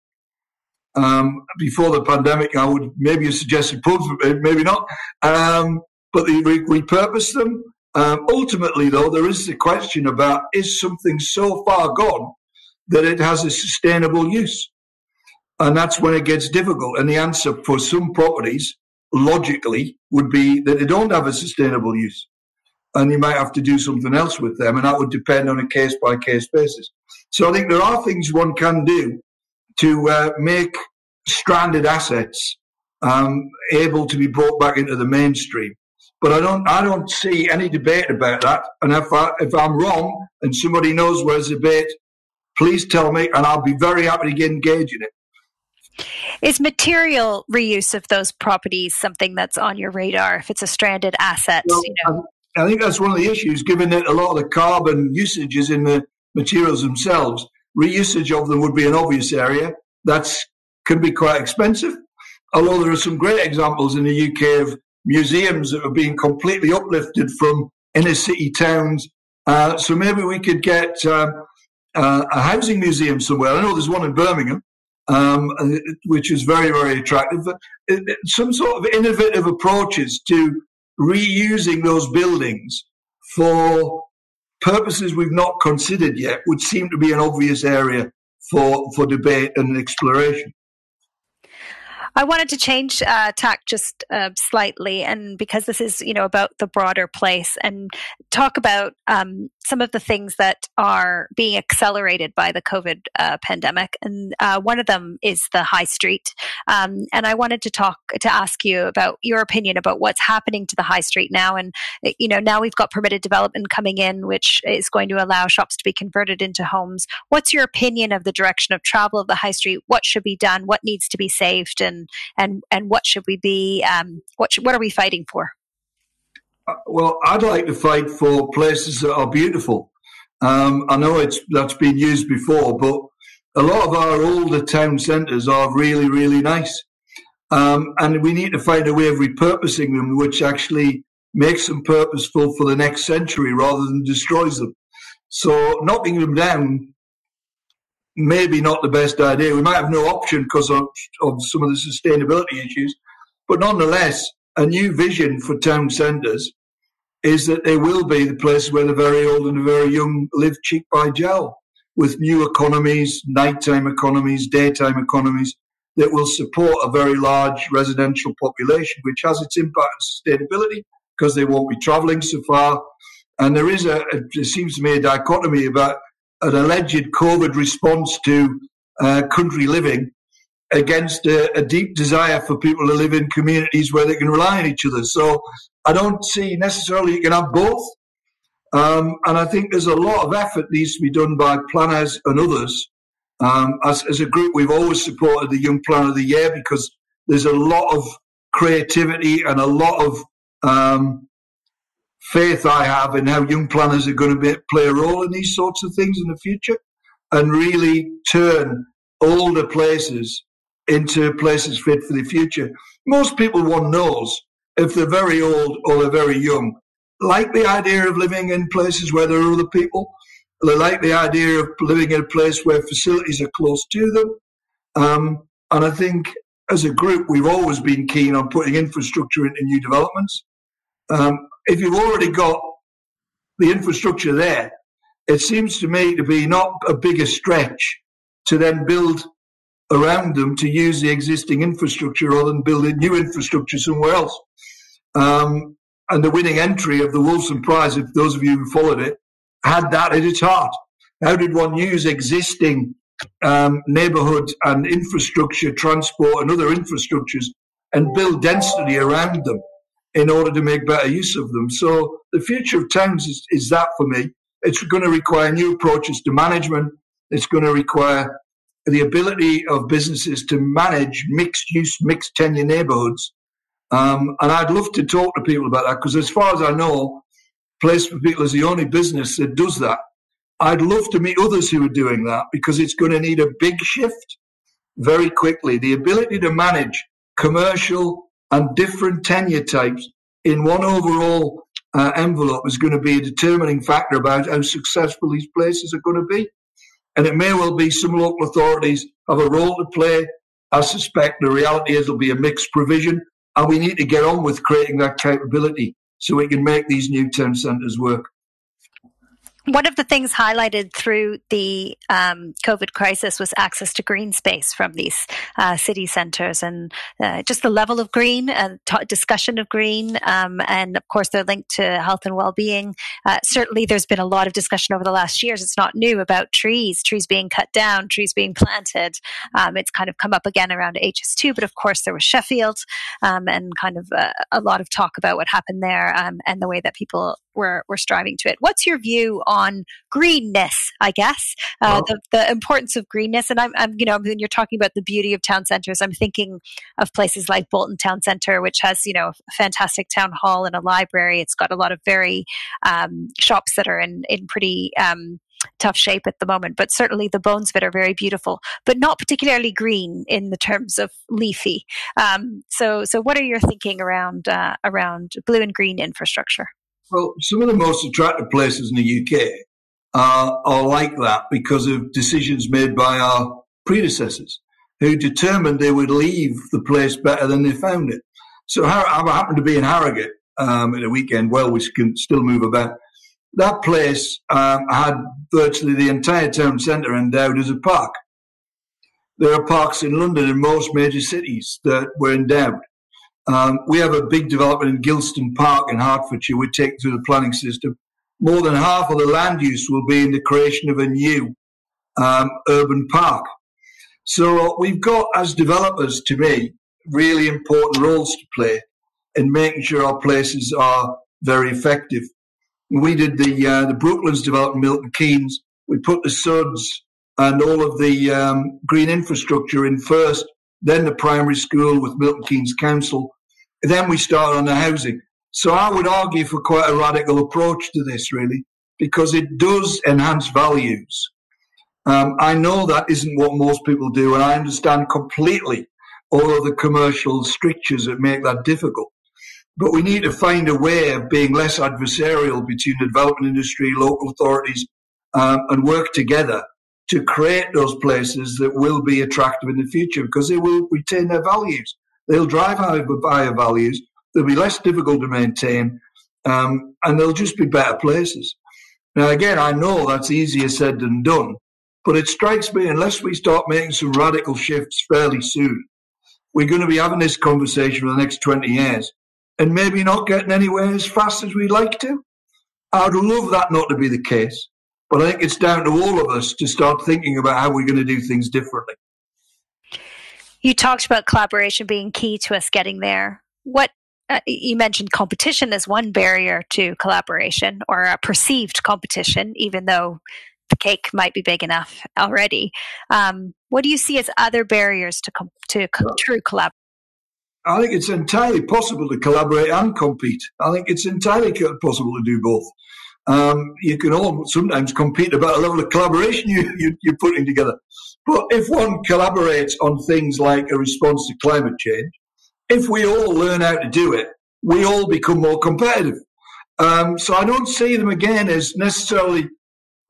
Um, before the pandemic, I would maybe have suggested pubs, maybe not. Um, but they re- repurpose them. Um, ultimately, though, there is the question about is something so far gone that it has a sustainable use? And that's when it gets difficult. And the answer for some properties, logically, would be that they don't have a sustainable use. and you might have to do something else with them, and that would depend on a case by case basis. So I think there are things one can do to uh, make stranded assets um, able to be brought back into the mainstream. But I don't, I don't see any debate about that. And if, I, if I'm wrong and somebody knows where's the debate, please tell me, and I'll be very happy to get engaged in it. Is material reuse of those properties something that's on your radar if it's a stranded asset? Well, you know? I think that's one of the issues, given that a lot of the carbon usage is in the materials themselves. Reusage of them would be an obvious area. That can be quite expensive. Although there are some great examples in the UK of museums that are being completely uplifted from inner city towns. Uh, so maybe we could get uh, uh, a housing museum somewhere. I know there's one in Birmingham, um, which is very, very attractive. But some sort of innovative approaches to reusing those buildings for purposes we've not considered yet would seem to be an obvious area for, for debate and exploration. I wanted to change uh, tack just uh, slightly, and because this is, you know, about the broader place, and talk about um, some of the things that are being accelerated by the COVID uh, pandemic. And uh, one of them is the high street. Um, and I wanted to talk to ask you about your opinion about what's happening to the high street now. And you know, now we've got permitted development coming in, which is going to allow shops to be converted into homes. What's your opinion of the direction of travel of the high street? What should be done? What needs to be saved? And and and what should we be um, what should, what are we fighting for? Uh, well, I'd like to fight for places that are beautiful. Um, I know it's that's been used before, but a lot of our older town centres are really, really nice. Um, and we need to find a way of repurposing them, which actually makes them purposeful for the next century rather than destroys them. So knocking them down maybe not the best idea. We might have no option because of, of some of the sustainability issues, but nonetheless, a new vision for town centres is that they will be the place where the very old and the very young live cheek by jowl with new economies, nighttime economies, daytime economies that will support a very large residential population, which has its impact on sustainability because they won't be travelling so far. And there is a, it seems to me, a dichotomy about an alleged COVID response to uh, country living against a, a, deep desire for people to live in communities where they can rely on each other. So I don't see necessarily you can have both. Um, and I think there's a lot of effort needs to be done by planners and others. Um, as, as a group, we've always supported the Young Planner of the Year because there's a lot of creativity and a lot of um, faith I have in how young planners are going to be, play a role in these sorts of things in the future and really turn older places into places fit for the future. Most people one knows if they're very old or they're very young, like the idea of living in places where there are other people. They like the idea of living in a place where facilities are close to them. Um, and I think as a group, we've always been keen on putting infrastructure into new developments. Um, if you've already got the infrastructure there, it seems to me to be not a bigger stretch to then build around them to use the existing infrastructure rather than building new infrastructure somewhere else. Um, and the winning entry of the Wolfson Prize, if those of you who followed it, had that at its heart. How did one use existing um, neighbourhood and infrastructure, transport, and other infrastructures and build density around them? In order to make better use of them. So the future of towns is, is that for me. It's going to require new approaches to management. It's going to require the ability of businesses to manage mixed use, mixed tenure neighborhoods. Um, and I'd love to talk to people about that because, as far as I know, Place for People is the only business that does that. I'd love to meet others who are doing that because it's going to need a big shift very quickly. The ability to manage commercial and different tenure types in one overall uh, envelope is going to be a determining factor about how successful these places are going to be. And it may well be some local authorities have a role to play. I suspect the reality is it'll be a mixed provision, and we need to get on with creating that capability so we can make these new town centres work. One of the things highlighted through the um, COVID crisis was access to green space from these uh, city centres and uh, just the level of green and t- discussion of green. Um, and of course, they're linked to health and well being. Uh, certainly, there's been a lot of discussion over the last years. It's not new about trees, trees being cut down, trees being planted. Um, it's kind of come up again around HS2, but of course, there was Sheffield um, and kind of uh, a lot of talk about what happened there um, and the way that people were, were striving to it. What's your view on greenness, I guess, uh, well, the, the importance of greenness? And I'm, I'm, you know, when you're talking about the beauty of town centers, I'm thinking of places like Bolton Town Center, which has, you know, a fantastic town hall and a library. It's got a lot of very um, shops that are in, in pretty, um, tough shape at the moment, but certainly the bones of it are very beautiful, but not particularly green in the terms of leafy. Um, so, so what are your thinking around uh, around blue and green infrastructure? Well, some of the most attractive places in the UK are, are like that because of decisions made by our predecessors who determined they would leave the place better than they found it. So I happened to be in Harrogate um, at a weekend. Well, we can still move about. That place um, had virtually the entire town centre endowed as a park. There are parks in London and most major cities that were endowed. Um, we have a big development in Gilston Park in Hertfordshire. We take through the planning system. More than half of the land use will be in the creation of a new um, urban park. So we've got, as developers, to me, really important roles to play in making sure our places are very effective. We did the uh, the Brooklands development, Milton Keynes. We put the SUDs and all of the um, green infrastructure in first, then the primary school with Milton Keynes Council, then we start on the housing. So I would argue for quite a radical approach to this, really, because it does enhance values. Um, I know that isn't what most people do, and I understand completely all of the commercial strictures that make that difficult. But we need to find a way of being less adversarial between the development industry, local authorities, um, and work together to create those places that will be attractive in the future because they will retain their values. They'll drive higher values. They'll be less difficult to maintain, um, and they'll just be better places. Now, again, I know that's easier said than done, but it strikes me unless we start making some radical shifts fairly soon, we're going to be having this conversation for the next 20 years and maybe not getting anywhere as fast as we'd like to. I'd love that not to be the case, but I think it's down to all of us to start thinking about how we're going to do things differently. You talked about collaboration being key to us getting there. What uh, you mentioned competition as one barrier to collaboration or a perceived competition, even though the cake might be big enough already. Um, what do you see as other barriers to com- to co- true collaboration? I think it's entirely possible to collaborate and compete. I think it's entirely possible to do both. Um, you can all sometimes compete about a level of collaboration you, you, you're putting together. But if one collaborates on things like a response to climate change, if we all learn how to do it, we all become more competitive. Um, so I don't see them again as necessarily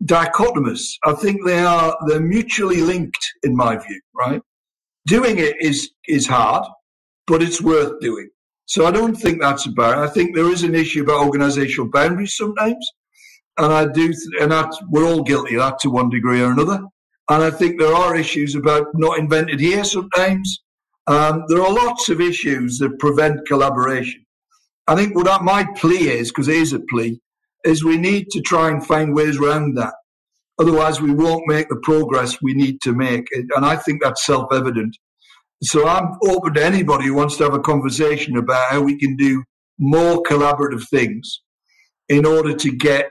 dichotomous. I think they are they're mutually linked in my view. Right, doing it is is hard, but it's worth doing. So I don't think that's a barrier. I think there is an issue about organisational boundaries sometimes, and I do, and that we're all guilty of that to one degree or another. And I think there are issues about not invented here sometimes. Um, there are lots of issues that prevent collaboration. I think what my plea is, because it is a plea, is we need to try and find ways around that. Otherwise, we won't make the progress we need to make. And I think that's self evident. So I'm open to anybody who wants to have a conversation about how we can do more collaborative things in order to get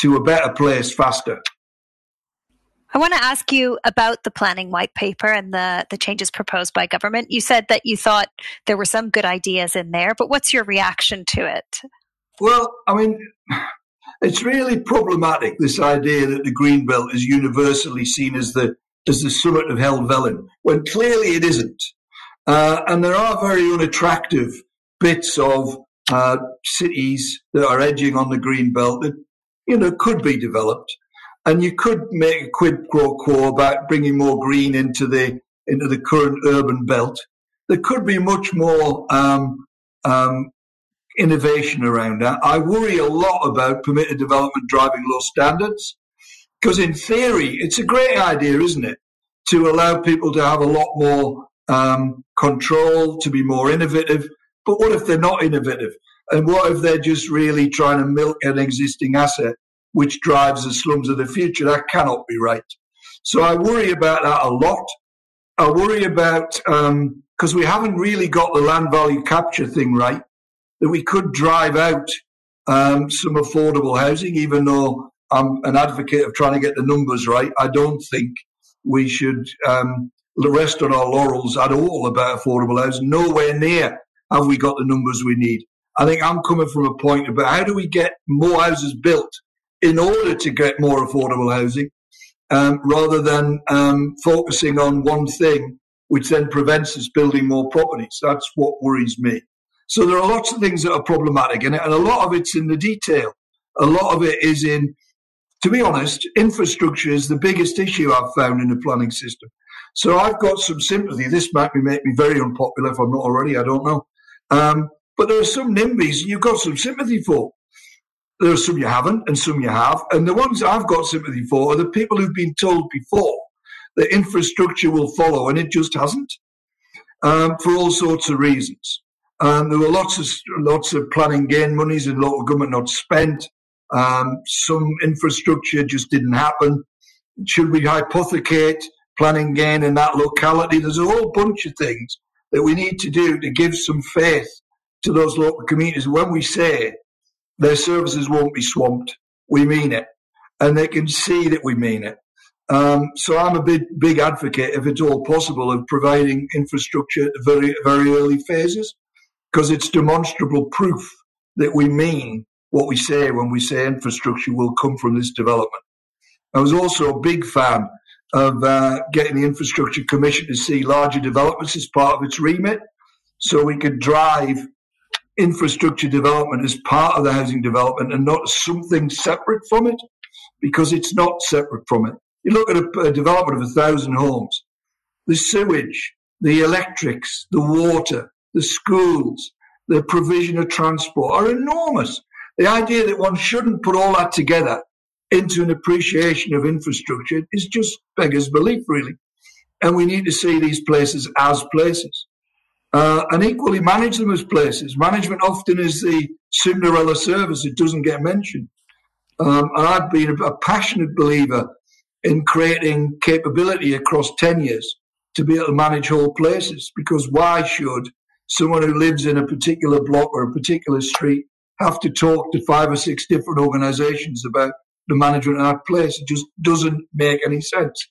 to a better place faster. I want to ask you about the planning white paper and the, the changes proposed by government. You said that you thought there were some good ideas in there, but what's your reaction to it? Well, I mean, it's really problematic this idea that the green belt is universally seen as the as the summit of Helvellyn, when clearly it isn't. Uh, and there are very unattractive bits of uh, cities that are edging on the green belt that you know could be developed, and you could make a quid pro quo about bringing more green into the into the current urban belt. There could be much more um, um, innovation around that. I worry a lot about permitted development driving low standards because, in theory, it's a great idea, isn't it, to allow people to have a lot more um, control, to be more innovative. But what if they're not innovative? And what if they're just really trying to milk an existing asset, which drives the slums of the future? That cannot be right. So I worry about that a lot. I worry about because um, we haven't really got the land value capture thing right. That we could drive out um, some affordable housing, even though I'm an advocate of trying to get the numbers right. I don't think we should um, rest on our laurels at all about affordable housing. Nowhere near have we got the numbers we need. I think I'm coming from a point about how do we get more houses built in order to get more affordable housing, um, rather than um, focusing on one thing, which then prevents us building more properties. That's what worries me. So there are lots of things that are problematic in it, and a lot of it's in the detail. A lot of it is in, to be honest, infrastructure is the biggest issue I've found in the planning system. So I've got some sympathy. This might make me very unpopular if I'm not already. I don't know. Um, but there are some NIMBYs you've got some sympathy for. There are some you haven't, and some you have. And the ones I've got sympathy for are the people who've been told before that infrastructure will follow, and it just hasn't, um, for all sorts of reasons. Um, there were lots of lots of planning gain monies in local government not spent. Um, some infrastructure just didn't happen. Should we hypothecate planning gain in that locality? There's a whole bunch of things that we need to do to give some faith to those local communities. When we say their services won't be swamped, we mean it. And they can see that we mean it. Um, so I'm a big, big advocate, if it's all possible, of providing infrastructure at very, very early phases, because it's demonstrable proof that we mean what we say when we say infrastructure will come from this development. I was also a big fan of uh, getting the Infrastructure Commission to see larger developments as part of its remit, so we could drive infrastructure development as part of the housing development and not something separate from it, because it's not separate from it. You look at a, a development of a thousand homes, the sewage, the electrics, the water, the schools, the provision of transport are enormous. The idea that one shouldn't put all that together into an appreciation of infrastructure is just beggars belief, really. And we need to see these places as places uh, and equally manage them as places. Management often is the Cinderella service, it doesn't get mentioned. Um, and I've been a, a passionate believer in creating capability across tenures to be able to manage whole places because why should someone who lives in a particular block or a particular street have to talk to five or six different organizations about the management of that place? It just doesn't make any sense.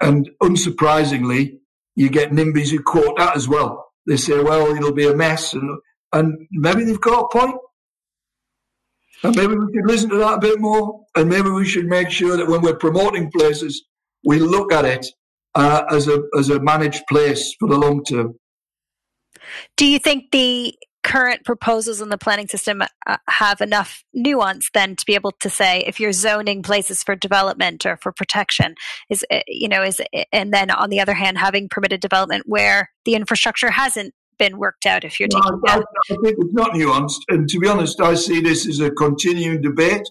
And unsurprisingly, you get NIMBYs who quote that as well they say, well, it'll be a mess. And, and maybe they've got a point. And maybe we should listen to that a bit more. And maybe we should make sure that when we're promoting places, we look at it uh, as a as a managed place for the long term. Do you think the current proposals in the planning system uh, have enough nuance then to be able to say if you're zoning places for development or for protection is uh, you know is and then on the other hand having permitted development where the infrastructure hasn't been worked out if you're taking I, I, I think it's not nuanced and to be honest I see this as a continuing debate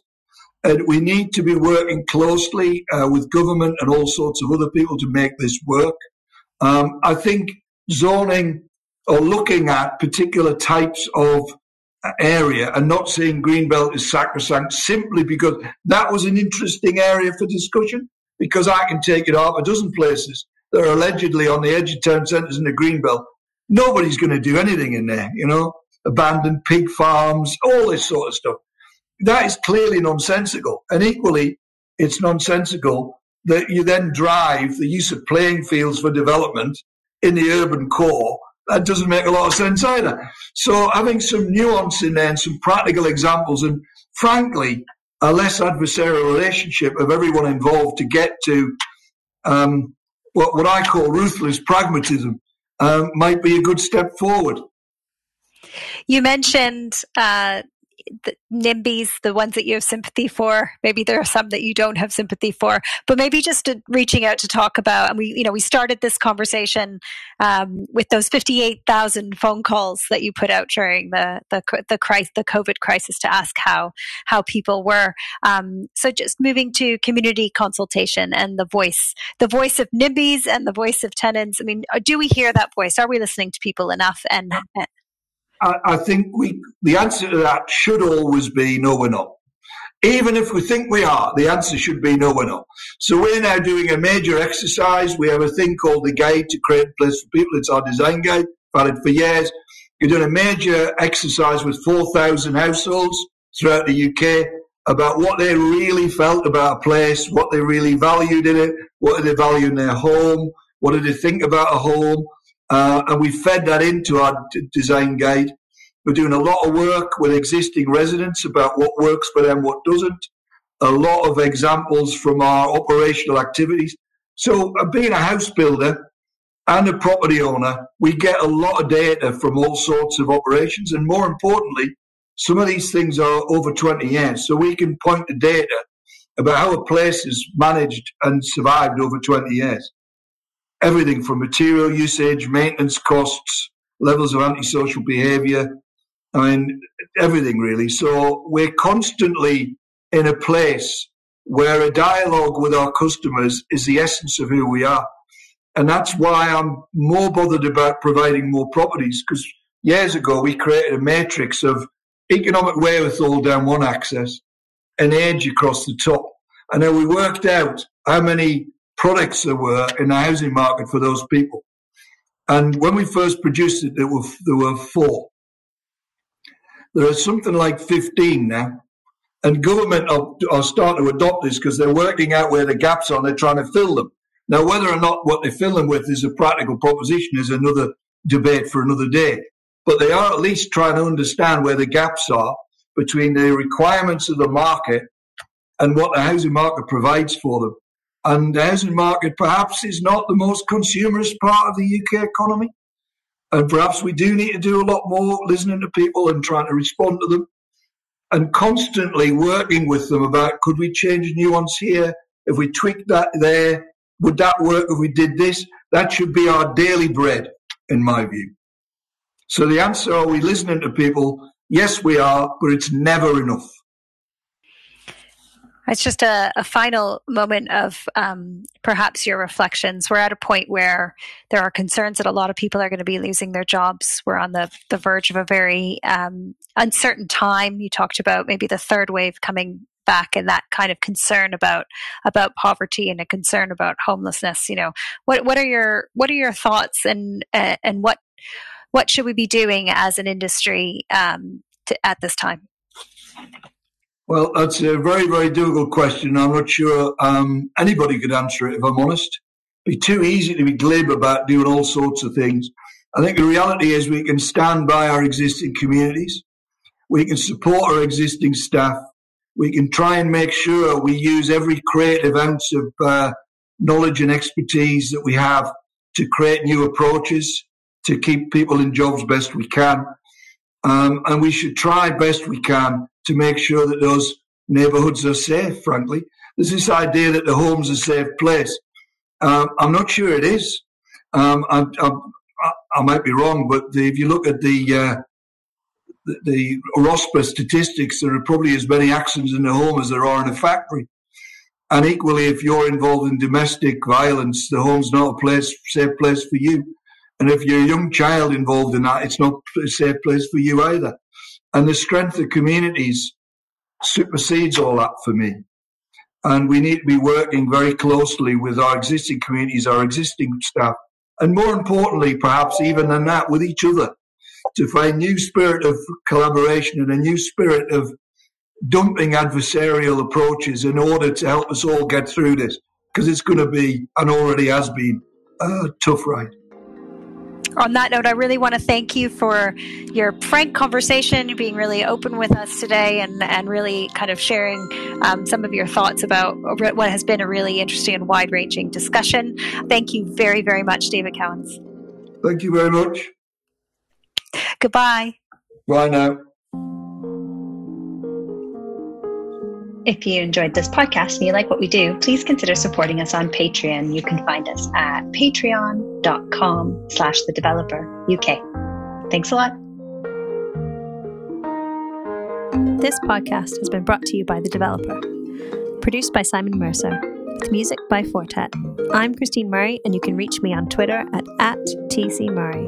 and we need to be working closely uh, with government and all sorts of other people to make this work. Um, I think zoning or looking at particular types of uh, area and not seeing Greenbelt is sacrosanct simply because that was an interesting area for discussion. Because I can take it off a dozen places that are allegedly on the edge of town centres in the Greenbelt. Nobody's going to do anything in there, you know, abandoned pig farms, all this sort of stuff. That is clearly nonsensical. And equally, it's nonsensical that you then drive the use of playing fields for development in the urban core that doesn't make a lot of sense either. So having some nuance in there and some practical examples and frankly, a less adversarial relationship of everyone involved to get to um, what, what I call ruthless pragmatism um, might be a good step forward. You mentioned uh, the NIMBYs, the ones that you have sympathy for. Maybe there are some that you don't have sympathy for, but maybe just reaching out to talk about. And we, you know, we started this conversation um, with those fifty-eight thousand phone calls that you put out during the the the, crisis, the COVID crisis to ask how how people were. Um, so just moving to community consultation and the voice, the voice of NIMBYs and the voice of tenants. I mean, do we hear that voice? Are we listening to people enough? And I, think we the answer to that should always be no, we're not. Even if we think we are, the answer should be no, we're not. So we're now doing a major exercise. We have a thing called the Guide to Create a Place for People. It's our design guide, valid for years. We're doing a major exercise with 4,000 households throughout the UK about what they really felt about a place, what they really valued in it, what do they value in their home, what do they think about a home, uh, and we fed that into our d- design guide. We're doing a lot of work with existing residents about what works for them, what doesn't. A lot of examples from our operational activities. So, uh, being a house builder and a property owner, we get a lot of data from all sorts of operations. And more importantly, some of these things are over 20 years. So, we can point to data about how a place is managed and survived over 20 years everything from material usage, maintenance costs, levels of antisocial behavior. I mean, everything really. So we're constantly in a place where a dialogue with our customers is the essence of who we are. And that's why I'm more bothered about providing more properties because years ago we created a matrix of economic wherewithal down one axis and age across the top. And then we worked out how many products there were in the housing market for those people. And when we first produced it, there were, there were four. There are something like 15 now. And government are, are starting to adopt this because they're working out where the gaps are and they're trying to fill them. Now, whether or not what they fill them with is a practical proposition is another debate for another day. But they are at least trying to understand where the gaps are between the requirements of the market and what the housing market provides for them. And the housing market perhaps is not the most consumerist part of the UK economy. And perhaps we do need to do a lot more listening to people and trying to respond to them and constantly working with them about could we change nuance here? If we tweak that there, would that work if we did this? That should be our daily bread, in my view. So the answer are we listening to people? Yes, we are, but it's never enough. It's just a, a final moment of um, perhaps your reflections. We're at a point where there are concerns that a lot of people are going to be losing their jobs. We're on the, the verge of a very um, uncertain time. You talked about maybe the third wave coming back and that kind of concern about about poverty and a concern about homelessness you know what what are your what are your thoughts and uh, and what what should we be doing as an industry um, to, at this time well, that's a very, very difficult question. I'm not sure um, anybody could answer it, if I'm honest. It'd be too easy to be glib about doing all sorts of things. I think the reality is we can stand by our existing communities. We can support our existing staff. We can try and make sure we use every creative ounce of uh, knowledge and expertise that we have to create new approaches to keep people in jobs best we can. Um, and we should try best we can to make sure that those neighbourhoods are safe, frankly. There's this idea that the home's a safe place. Um, I'm not sure it is. Um, I, I, I, might be wrong, but the, if you look at the, uh, the, the RoSPA statistics, there are probably as many accidents in the home as there are in a factory. And equally, if you're involved in domestic violence, the home's not a place, safe place for you. And if you're a young child involved in that, it's not a safe place for you either. And the strength of communities supersedes all that for me. And we need to be working very closely with our existing communities, our existing staff, and more importantly, perhaps even than that, with each other to find new spirit of collaboration and a new spirit of dumping adversarial approaches in order to help us all get through this because it's going to be and already has been a tough ride on that note, I really want to thank you for your frank conversation, being really open with us today, and, and really kind of sharing um, some of your thoughts about what has been a really interesting and wide ranging discussion. Thank you very, very much, David Cowans. Thank you very much. Goodbye. Bye now. If you enjoyed this podcast and you like what we do, please consider supporting us on Patreon. You can find us at patreon.com slash the developer UK. Thanks a lot. This podcast has been brought to you by The Developer, produced by Simon Mercer, with music by Fortet. I'm Christine Murray, and you can reach me on Twitter at, at TC Murray.